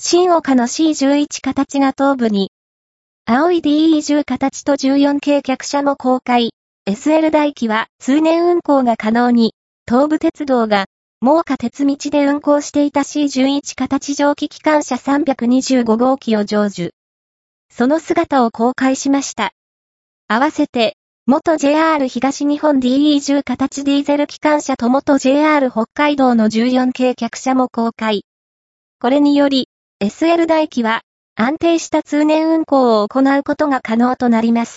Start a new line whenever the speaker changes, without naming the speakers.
新岡の C11 形が頭部に、青い DE10 形と14系客車も公開。SL 大機は通年運行が可能に、東武鉄道が、猛火鉄道で運行していた C11 形蒸気機関車325号機を成就。その姿を公開しました。合わせて、元 JR 東日本 DE10 形ディーゼル機関車と元 JR 北海道の14系客車も公開。これにより、SL 大機は安定した通年運行を行うことが可能となります。